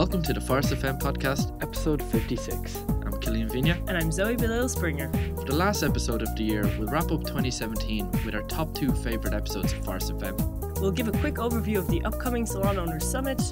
Welcome to the Phorest FM podcast, episode 56. I'm Killian Vigna. And I'm Zoe Bilal Springer. For the last episode of the year, we'll wrap up 2017 with our top two favourite episodes of Phorest FM. We'll give a quick overview of the upcoming Salon Owners Summit.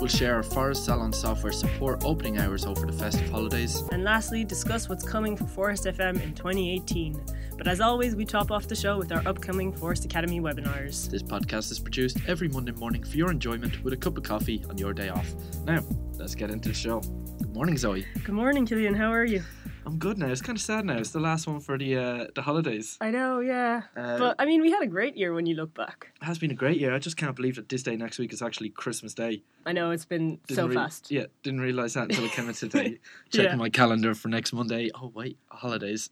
We'll share our Phorest Salon software support opening hours over the festive holidays. And lastly, discuss what's coming for Phorest FM in 2018. But as always, we top off the show with our upcoming Phorest Academy webinars. This podcast is produced every Monday morning for your enjoyment with a cup of coffee on your day off. Now, let's get into the show. Good morning, Zoe. Good morning, Killian. How are you? I'm good now. It's kind of sad now. It's the last one for the uh, the holidays. I know, yeah. Uh, but I mean, we had a great year when you look back. It has been a great year. I just can't believe that this day next week is actually Christmas Day. I know it's been Didn't so rea- fast. Yeah, didn't realise that until it came in today. Checking Yeah. my calendar for next Monday. Oh wait, holidays.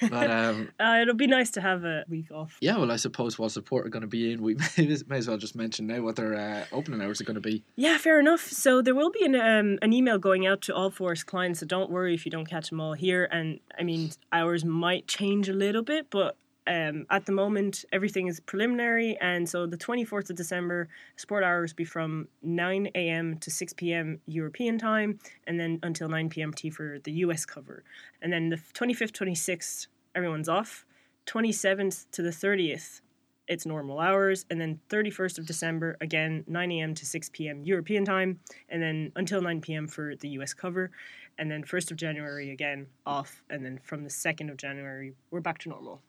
But um, Uh, it'll be nice to have a week off. yeah, well, I suppose while support are going to be in, we may, may as well just mention now what their uh, opening hours are going to be. Yeah, fair enough. So there will be an um, an email going out to all Phorest clients. So don't worry if you don't catch them all here. And I mean, hours might change a little bit, but um, at the moment everything is preliminary. And so the twenty fourth of December, sport hours be from nine a.m. to six p.m. European time, and then until nine p.m. T for the U.S. cover. And then the twenty fifth, twenty sixth, everyone's off. Twenty seventh to the thirtieth it's normal hours and then 31st of december again 9 a.m to 6 p.m european time and then until 9 p.m for the us cover and then 1st of january again off and then from the 2nd of january we're back to normal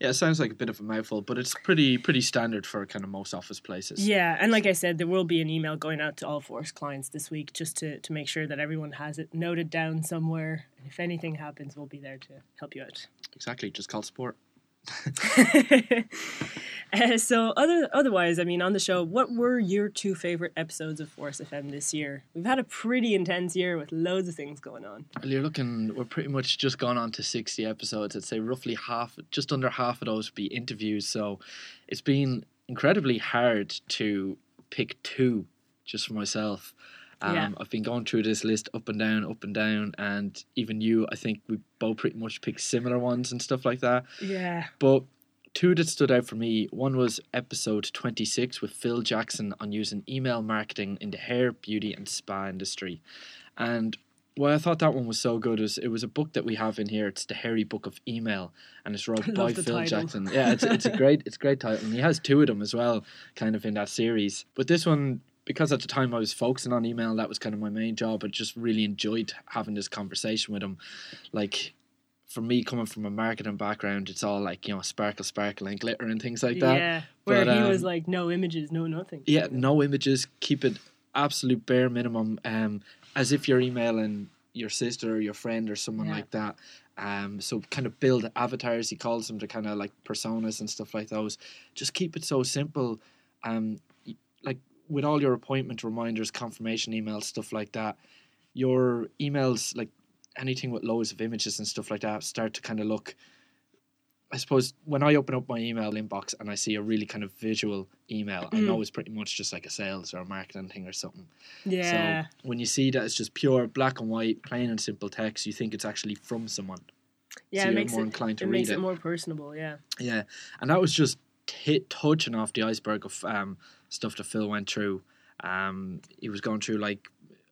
Yeah, it sounds like a bit of a mouthful, but it's pretty pretty standard for kind of most office places. yeah and like i said there will be an email going out to all Phorest clients this week just to, to make sure that everyone has it noted down somewhere and if anything happens we'll be there to help you out Exactly, just call support. so other otherwise, I mean, on the show, what were your two favorite episodes of Phorest FM this year? We've had a pretty intense year with loads of things going on. Well, you're looking, we're pretty much just gone on to 60 episodes. I'd say roughly half, just under half of those be interviews. So it's been incredibly hard to pick two just for myself. Um, Yeah. I've been going through this list up and down, up and down, and even you, I think we both pretty much picked similar ones and stuff like that. Yeah, But two that stood out for me one was episode 26 with Phil Jackson on using email marketing in the hair, beauty, and spa industry. And why I thought that one was so good is it was a book that we have in here. It's the Hairy Book of Email, and it's wrote by Phil title. Jackson. Yeah, it's it's a great it's a great title, and he has two of them as well, kind of in that series. But this one. Because at the time I was focusing on email, that was kind of my main job. I just really enjoyed having this conversation with him. Like, for me, coming from a marketing background, it's all like you know sparkle, sparkle, and glitter and things like that. yeah. Where But, he was um, like, no images, no nothing. Yeah, no images. Keep it absolute bare minimum. Um, as if you're emailing your sister or your friend or someone Yeah. like that. Um, so kind of build avatars. He calls them to kind of like personas and stuff like those. Just keep it so simple. Um, like with all your appointment reminders, confirmation emails, stuff like that. Your emails, like anything with loads of images and stuff like that, start to kind of look. I suppose when I open up my email inbox and I see a really kind of visual email, I Mm. know it's pretty much just like a sales or a marketing thing or something. Yeah. So when you see that it's just pure black and white, plain and simple text, you think it's actually from someone. yeah, so it you're makes more it, inclined to it read makes it. it more personable, yeah. Yeah, and that was just hit touching off the iceberg of um, stuff that Phil went through. Um, he was going through like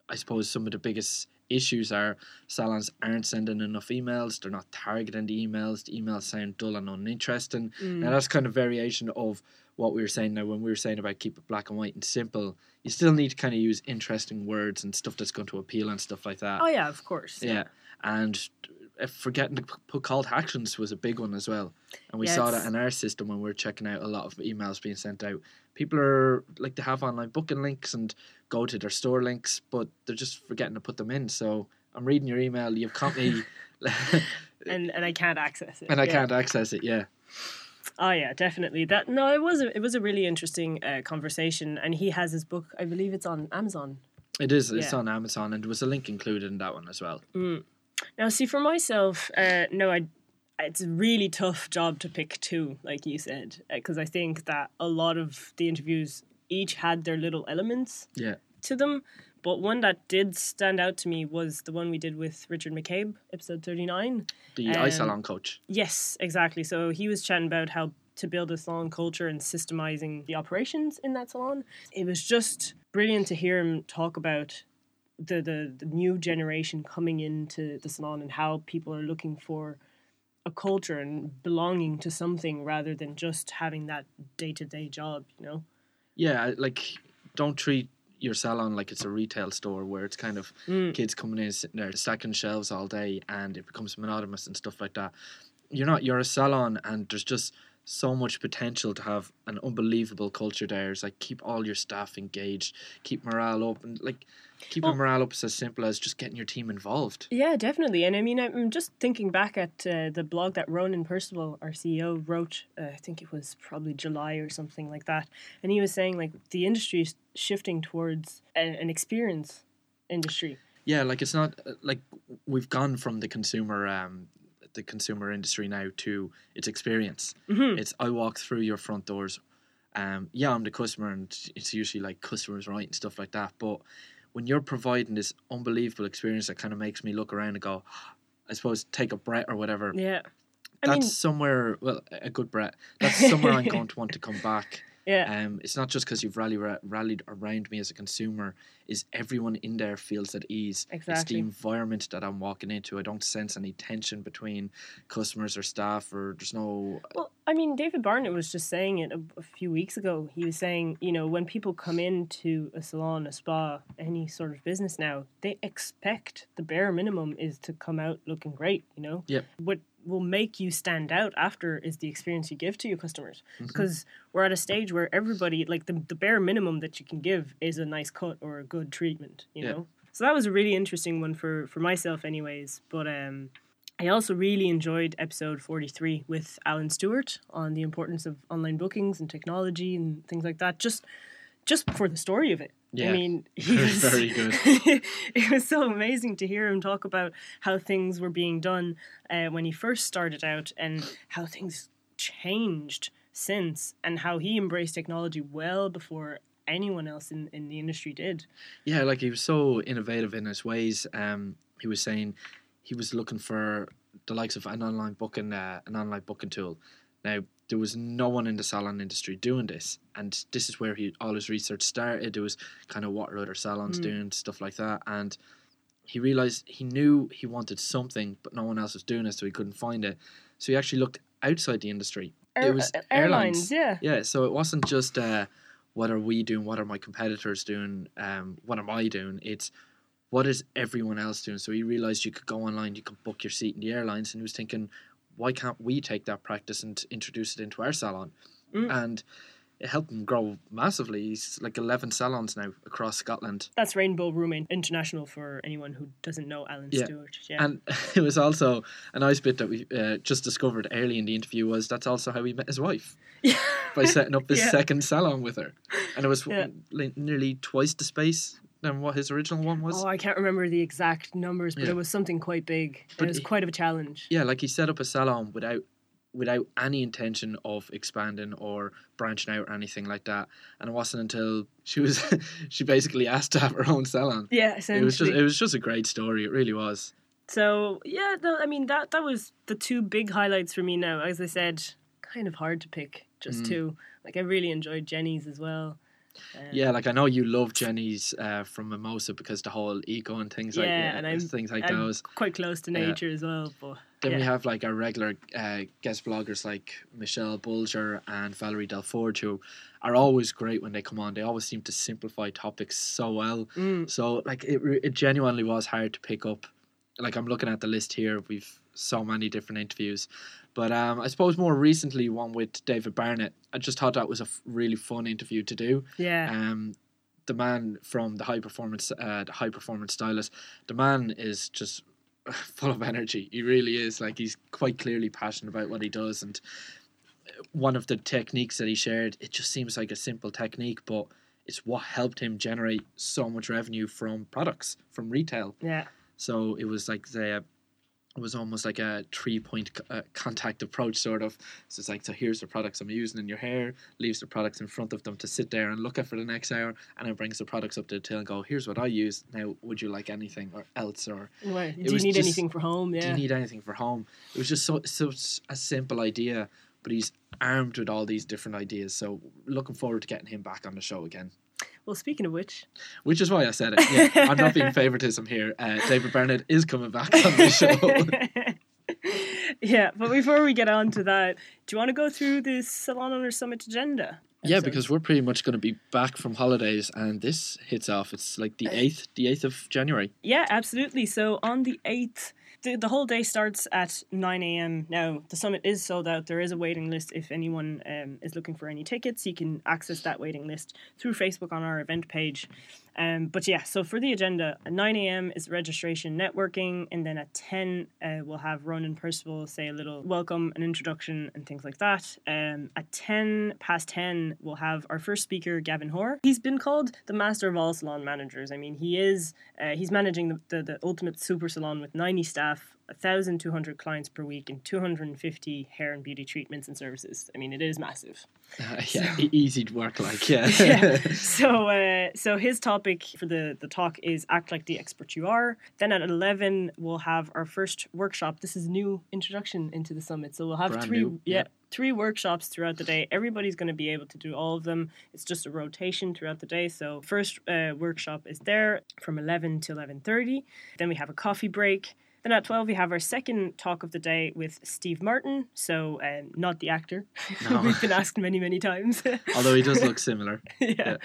I suppose some of the biggest issues are salons aren't sending enough emails. They're not targeting the emails. The emails sound dull and uninteresting. Mm. Now that's kind of variation of what we were saying now when we were saying about keep it black and white and simple. You still need to kind of use interesting words and stuff that's going to appeal and stuff like that. Oh, yeah, of course. Yeah, and uh, forgetting to put call to actions was a big one as well. And we Yeah, saw that in our system when we were checking out a lot of emails being sent out. People are like to have online booking links and go to their store links, but they're just forgetting to put them in. So I'm reading your email, you've caught me, And, and I can't access it. and I yeah. can't access it. Yeah, Oh yeah, definitely. That no, it was a, it was a really interesting uh, conversation, and he has his book. I believe it's on Amazon. it is. It's Yeah. on Amazon, and there was a link included in that one as well. Now, see, for myself, uh, no, I. It's a really tough job to pick two, like you said, because I think that a lot of the interviews each had their little elements Yeah, to them. But one that did stand out to me was the one we did with Richard McCabe, episode thirty nine. the Um, iSalon coach. Yes, exactly. So he was chatting about how to build a salon culture and systemizing the operations in that salon. It was just brilliant to hear him talk about the, the the new generation coming into the salon and how people are looking for a culture and belonging to something rather than just having that day to day job. You know. Yeah, like don't treat your salon like it's a retail store where it's kind of Mm. kids coming in sitting there stacking shelves all day and it becomes monotonous and stuff like that. You're not. You're a salon, and there's just so much potential to have an unbelievable culture there. It's like keep all your staff engaged, keep morale up, and like keeping Well- morale up is as simple as just getting your team involved. Yeah, definitely. And I mean, I'm just thinking back at uh, the blog that Ronan Perceval, our CEO, wrote. Uh, I think it was probably July or something like that. And he was saying like the industry is shifting towards a, an experience industry. Yeah, like it's not uh, like we've gone from the consumer um the consumer industry now to its experience. Mhm. It's I walk through your front doors. Um, yeah, I'm the customer, and it's usually like customers right and stuff like that. But when you're providing this unbelievable experience that kind of makes me look around and go, I suppose take a breath or whatever. Yeah. I that's mean, somewhere. Well, a good breath. That's somewhere I'm going to want to come back. Yeah. Um, it's not just because you've rallied rallied around me as a consumer. Is everyone in there feels at ease? Exactly. It's the environment that I'm walking into. I don't sense any tension between customers or staff, or there's no. Well, I mean, David Barnett was just saying it a, a few weeks ago. He was saying, you know, when people come into a salon, a spa, any sort of business now, they expect the bare minimum is to come out looking great, you know? Yep. What will make you stand out after is the experience you give to your customers. Mhm. Because we're at a stage where everybody, like, the, the bare minimum that you can give is a nice cut or a good treatment, you Yeah. know? So that was a really interesting one for, for myself, anyways. But, um, I also really enjoyed episode 43 with Alan Stewart on the importance of online bookings and technology and things like that. Just just for the story of it. Yeah. I mean, he was, very good. it was so amazing to hear him talk about how things were being done uh, when he first started out and how things changed since and how he embraced technology well before anyone else in, in the industry did. Yeah, like he was so innovative in his ways. Um, he was saying he was looking for the likes of an online booking, uh, an online booking tool. Now there was no one in the salon industry doing this, and this is where he all his research started. It was kind of what are other salons Mm. doing, stuff like that, and he realized he knew he wanted something, but no one else was doing it, so he couldn't find it. So he actually looked outside the industry. Air- it was uh, airlines. yeah. Yeah, so it wasn't just uh, what are we doing, what are my competitors doing, um, what am I doing? It's what is everyone else doing? So he realized you could go online, you could book your seat in the airlines, and he was thinking, why can't we take that practice and introduce it into our salon? Mm. And it helped him grow massively. He's like 11 salons now across Scotland. That's Rainbow Room International for anyone who doesn't know Alan Yeah. Stewart. Yeah. And it was also a nice bit that we uh, just discovered early in the interview was that's also how he met his wife yeah. by setting up his Yeah. second salon with her, and it was Yeah. nearly twice the space than what his original one was. Oh, I can't remember the exact numbers, but Yeah. it was something quite big. But it was he- quite of a challenge. Yeah, like he set up a salon without without any intention of expanding or branching out or anything like that. And it wasn't until she was she basically asked to have her own salon. Yeah, It was just it was just a great story. It really was. so yeah, no, I mean that that was the two big highlights for me. Now, as I said, kind of hard to pick just Mm. two. Like I really enjoyed Jenny's as well. Um, Yeah, like I know you love Jenny's uh, from Mimosa because the whole eco and things like Yeah, yeah, and I'm- things like I'm those. quite close to Yeah. nature as well. But Then we have like our regular uh, guest bloggers like Michelle Bulger and Valerie Delforge who are always great when they come on. They always seem to simplify topics so well. Mm, So like it, it genuinely was hard to pick up. Like I'm looking at the list here, we've so many different interviews, but um, I suppose more recently one with David Barnett. I just thought that was a f- really fun interview to do. yeah, Um, the man from the high performance, uh, the high performance stylist. The man is just full of energy. He really is. Like he's quite clearly passionate about what he does, and one of the techniques that he shared, it just seems like a simple technique, but it's what helped him generate so much revenue from products from retail. yeah, So it was like the it was almost like a three point uh, contact approach, sort of. So it's like, so here's the products I'm using in your hair, leaves the products in front of them to sit there and look at for the next hour, and then brings the products up to the till and go, here's what I use. Now, would you like anything or else, or Right. Do you need just- anything for home? do you need anything for home? It was just so such a simple idea, but he's armed with all these different ideas. So looking forward to getting him back on the show again. Well, speaking of which, which is why I said it. Yeah, I'm not being favoritism here. Uh, David Barnett is coming back on the show. yeah, but before we get on to that, do you want to go through the Salon Owner Summit agenda? Yeah, because we're pretty much going to be back from holidays, and this hits off. It's like the eighth, the eighth of January. Yeah, absolutely. So on the eighth, the, the whole day starts at 9 a.m. Now, the summit is sold out. There is a waiting list. If anyone um, is looking for any tickets, you can access that waiting list through Facebook on our event page. Um, but yeah, so for the agenda, at 9 a.m. is registration networking, and then at 10, uh, we'll have Ronan Perceval say a little welcome and introduction and things like that. Um, at 10 past 10, we'll have our first speaker, Gavin Hoare. He's been called the master of all salon managers. I mean, he is, uh, he's managing the, the, the ultimate super salon with 90 staff, 1,200 clients per week and 250 hair and beauty treatments and services. I mean, it is massive. Uh, yeah, so, easy to work like, yeah. yeah. So, uh, so his topic for the, the talk is Act Like the Expert You Are. Then at 11, we'll have our first workshop. This is new introduction into the summit. So we'll have Brand three, new, yeah, yeah. three workshops throughout the day. Everybody's going to be able to do all of them. It's just a rotation throughout the day. So first uh, workshop is there from 11 to 11.30. Then we have a coffee break. Then at 12, we have our second talk of the day with Steve Martin. So, um, not the actor. No. We've been asked many, many times. Although he does look similar. yeah. Yeah.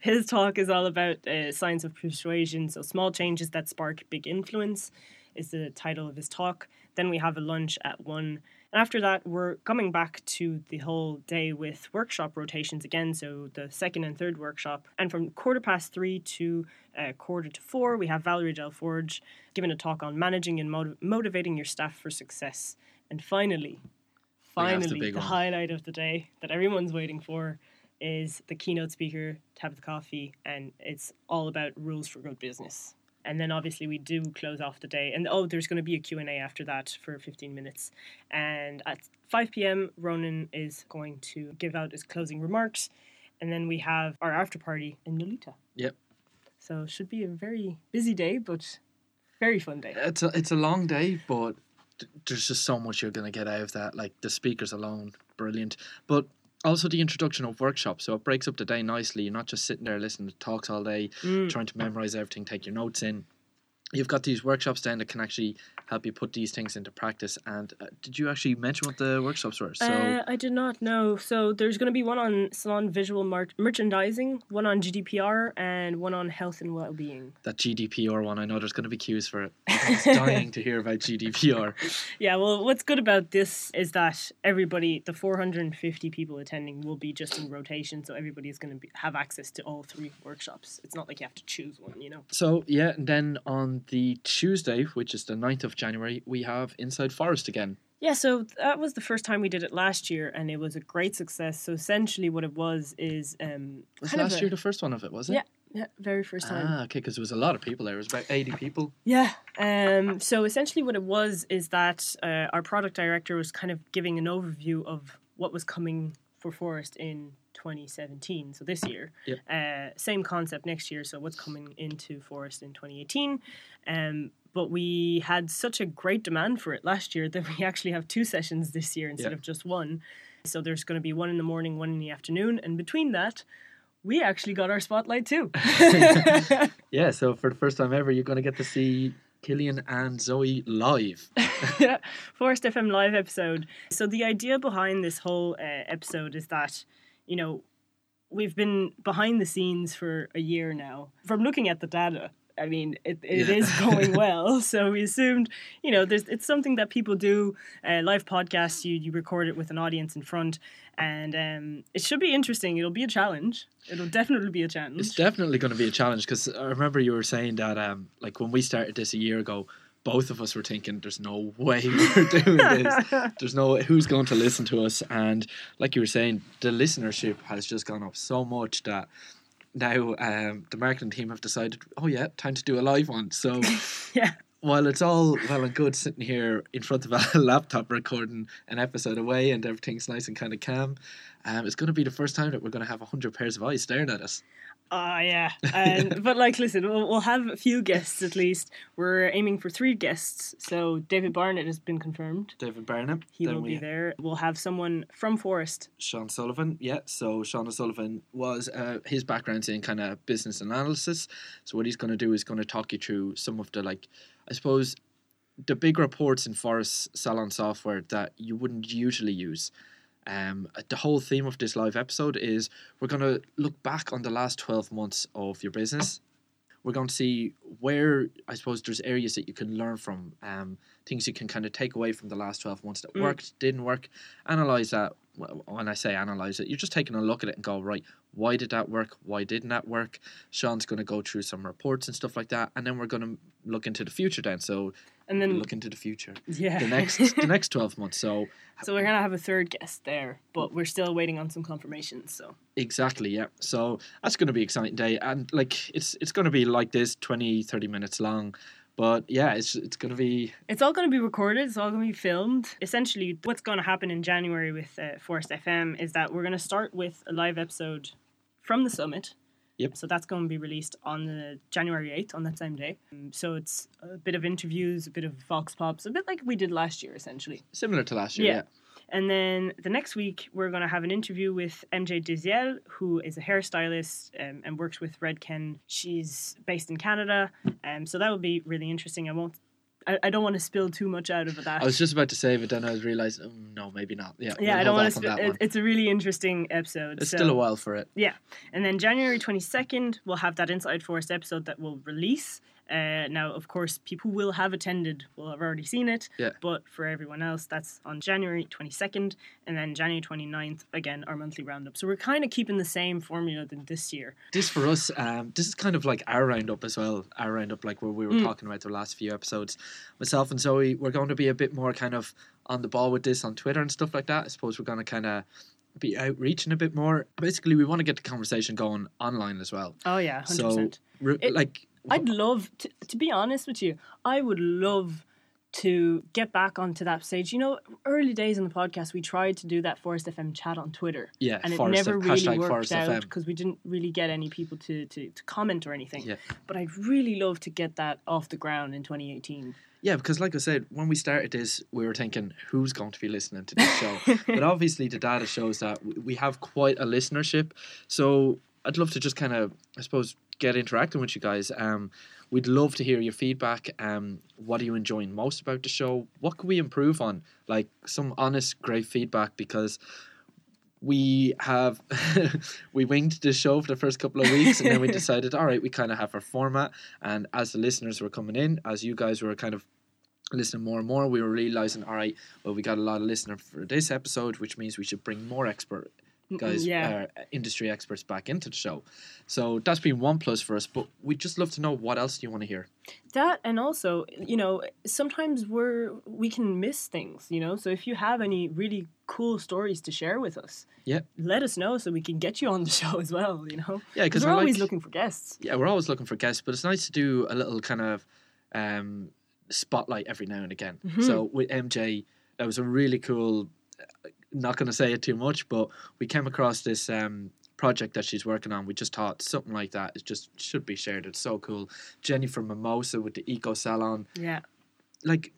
His talk is all about uh, science of persuasion. So, small changes that spark big influence is the title of his talk. Then we have a lunch at 1. And after that, we're coming back to the whole day with workshop rotations again. So the second and third workshop. And from quarter past three to uh, quarter to four, we have Valerie Del Forge giving a talk on managing and motiv- motivating your staff for success. And finally, have the finally, the highlight of the day that everyone's waiting for is the keynote speaker, Tabatha Coffey, and it's all about rules for good business. And then obviously we do close off the day. And oh, there's going to be a Q&A after that for 15 minutes. And at 5 p.m., Ronan is going to give out his closing remarks. And then we have our after party in Nolita. Yep. So it should be a very busy day, but very fun day. It's a, it's a long day, but there's just so much you're going to get out of that. Like the speakers alone, brilliant. But also the introduction of workshops. So it breaks up the day nicely. You're not just sitting there listening to talks all day, Mm. trying to memorize everything, take your notes in. You've got these workshops then that can actually help you put these things into practice. And uh, did you actually mention what the workshops were? So Uh, I did not know. So there's going to be one on salon visual merchandising, one on GDPR, and one on health and well-being. that GDPR one, I know there's going to be queues for it. I was dying to hear about GDPR. Yeah, well, what's good about this is that everybody, the 450 people attending, will be just in rotation, so everybody is going to have access to all three workshops. It's not like you have to choose one, you know. So yeah, and then on the Tuesday, which is the 9th of January, we have Inside Phorest again. Yeah, so that was the first time we did it last year, and it was a great success. So essentially, what it was is um, Was kind of last a- year the first one of it, was it? Yeah, yeah, very first time. Ah, okay, because there was a lot of people there. It was about 80 people. Yeah. Um, so essentially, what it was is that uh, our product director was kind of giving an overview of what was coming for Phorest in 2017. So this year, Yep. uh, same concept next year. So what's coming into Phorest in 2018? Um, but we had such a great demand for it last year that we actually have two sessions this year instead of just one. So there's going to be one in the morning, one in the afternoon, and between that. We actually got our spotlight too. Yeah, so for the first time ever, you're going to get to see Killian and Zoe live. yeah, Phorest FM live episode. So the idea behind this whole uh, episode is that, you know, we've been behind the scenes for a year now. From looking at the data, I mean, it, it Yeah. is going well. so we assumed, you know, there's it's something that people do. Uh, live podcasts, you you record it with an audience in front, and um, it should be interesting. It'll be a challenge. It'll definitely be a challenge. It's definitely going to be a challenge because I remember you were saying that, um, like when we started this a year ago, both of us were thinking, "There's no way we're doing this. There's no who's going to listen to us." And like you were saying, the listenership has just gone up so much that now um, the marketing team have decided, "Oh yeah, time to do a live one." So yeah. While it's all well and good sitting here in front of a laptop recording an episode away and everything's nice and kind of calm, um, it's going to be the first time that we're going to have hundred pairs of eyes staring at us. Ah, yeah. And, but like, listen, we'll, we'll have a few guests at least. We're aiming for three guests. So David Barnett has been confirmed. David Barnett. He Then will we be there. We'll have someone from Phorest. Sean Sullivan, yeah. So Sean O'Sullivan was uh, his background's in kind of business analysis. So what he's going to do is going to talk you through some of the like, I suppose, the big reports in Phorest Salon software that you wouldn't usually use. Um, the whole theme of this live episode is we're going to look back on the last twelve months of your business. We're going to see where I suppose there's areas that you can learn from, um, things you can kind of take away from the last twelve months that Mm. worked, didn't work, analyze that. When I say analyze it, you're just taking a look at it and go, right, why did that work? Why didn't that work? Sean's going to go through some reports and stuff like that, and then we're going to look into the future. Then, so And then, look into the future, yeah. the next, the next twelve months. So so we're going to have a third guest there, but we're still waiting on some confirmations. So Exactly, yeah. So that's going to be an exciting day and like it's it's going to be like this 20 30 minutes long. But yeah, it's it's going to be It's all going to be recorded. It's all going to be filmed. Essentially, what's going to happen in January with uh, Phorest FM is that we're going to start with a live episode from the summit. Yep. So that's going to be released on the January eighth, on that same day. Um, so it's a bit of interviews, a bit of vox pops, a bit like we did last year, essentially. similar to last year, Yeah. yeah. And then the next week, we're going to have an interview with MJ Diziel, who is a hairstylist um, and works with Redken. She's based in Canada, um, so that will be really interesting. I won't. I, don't want to spill too much out of that. I was just about to say but then I realized oh, no, maybe not. Yeah. yeah, we'll I don't want to. on Sp- that it, one. it's a really interesting episode. It's so- still a while for it. Yeah, and then January twenty second, we'll have that Inside Phorest episode that will release. Uh, now, of course, people will have attended will have already seen it. Yeah. But for everyone else, that's on January twenty second, and then January 29th, again our monthly roundup. So we're kind of keeping the same formula than this year. This for us, um, this is kind of like our roundup as well. Our roundup, like where we were Mm. talking about the last few episodes. Myself and Zoe, we're going to be a bit more kind of on the ball with this on Twitter and stuff like that. I suppose we're going to kind of be outreaching a bit more. Basically, we want to get the conversation going online as well. Oh yeah, hundred So, percent. re- like, I'd love to, to be honest with you. I would love to get back onto that stage. You know, early days in the podcast, we tried to do that Phorest FM chat on Twitter. yeah, and it Forest never F- really worked Forest out because we didn't really get any people to, to, to comment or anything. Yeah. But I'd really love to get that off the ground in 2018. Yeah, because like I said, when we started this, we were thinking, who's going to be listening to this show? but obviously, the data shows that we have quite a listenership. So I'd love to just kind of, I suppose, get interacting with you guys. Um, we'd love to hear your feedback. Um, what are you enjoying most about the show? What can we improve on? Like some honest, great feedback because we have we winged the show for the first couple of weeks and then we decided all right we kind of have our format and as the listeners were coming in as you guys were kind of listening more and more we were realizing all right well we got a lot of listeners for this episode which means we should bring more expert guys yeah. uh, industry experts back into the show so that's been one plus for us but we'd just love to know what else do you want to hear That and also, you know, sometimes we're we can miss things, you know. So if you have any really cool stories to share with us, Yeah. let us know so we can get you on the show as well. You know, yeah because we're always like, looking for guests. yeah we're always looking for guests but it's nice to do a little kind of um spotlight every now and again Mhm. so with mj that was a really cool not going to say it too much but we came across this um project that she's working on. We just thought something like that is just should be shared. It's so cool. Jenny from mimosa with the eco salon. Yeah, like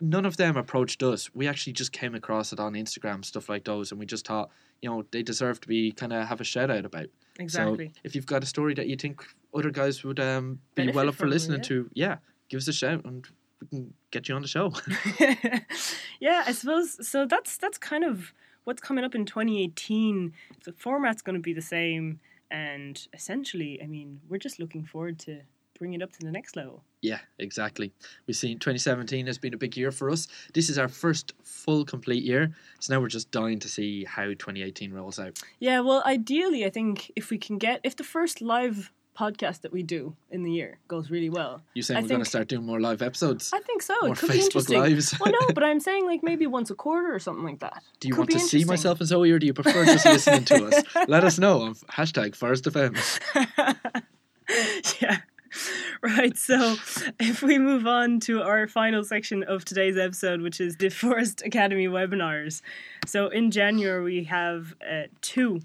none of them approached us. We actually just came across it on instagram stuff like those and we just thought you know they deserve to be kind of have a shout out about. Exactly. so if you've got a story that you think other guys would um, be Benefit well up for listening yeah. to, yeah, give us a shout and we can get you on the show. yeah, I suppose so. That's that's kind of what's coming up in 2018. The format's going to be the same, and essentially, I mean, we're just looking forward to bring it up to the next level. yeah, exactly. We've seen 2017 has been a big year for us. This is our first full complete year, so now we're just dying to see how 2018 rolls out. Yeah, well, ideally, I think if we can get if the first live podcast that we do in the year goes really well, You saying I we're going to start doing more live episodes? I think so. more it could be Facebook interesting. lives? well, no, but I'm saying like maybe once a quarter or something like that. do you Could want to see myself and Zoe, or do you prefer just listening to us? Let us know on hashtag Phorest FM. yeah. Right, so if we move on to our final section of today's episode, which is the Phorest Academy webinars. So in January, we have uh, two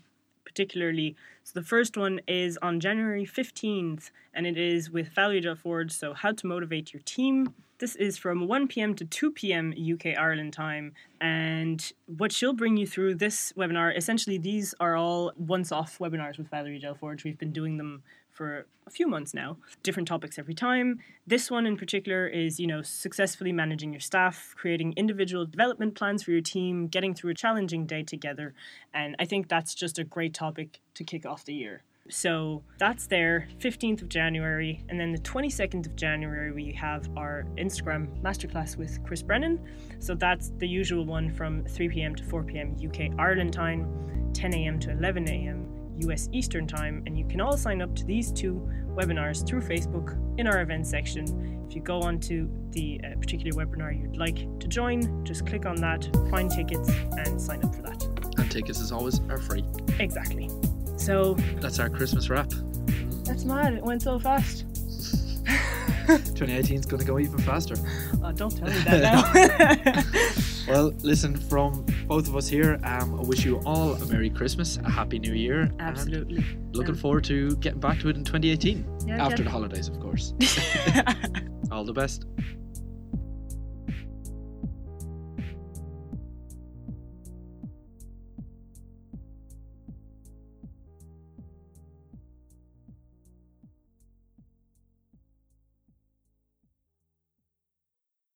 particularly. The first one is on January 15th, and it is with Valerie delforge So, how to motivate your team. This is from 1 p.m. to 2 p.m. UK Ireland time. And what she'll bring you through this webinar essentially, these are all once off webinars with Valerie Del Forge. We've been doing them for a few months now, different topics every time. This one in particular is, you know, successfully managing your staff, creating individual development plans for your team, getting through a challenging day together. And I think that's just a great topic to kick off the year. So that's there, 15th of January. And then the 22nd of January, we have our Instagram masterclass with Chris Brennan. So that's the usual one from 3 p.m. to 4 p.m. UK Ireland time, 10 a.m. to 11 a.m. US Eastern Time, and you can all sign up to these two webinars through Facebook in our events section. If you go onto the uh, particular webinar you'd like to join, just click on that, find tickets, and sign up for that. And tickets, as always, are free. Exactly. So That's our Christmas wrap. that's mad. It went so fast. 2018 is going to go even faster. Oh, don't tell me that now. Well, listen, from both of us here, um, I wish you all a Merry Christmas, a Happy New Year. and Absolutely. looking Um, forward to getting back to it in 2018. Yeah, After the holidays, of course. all the best.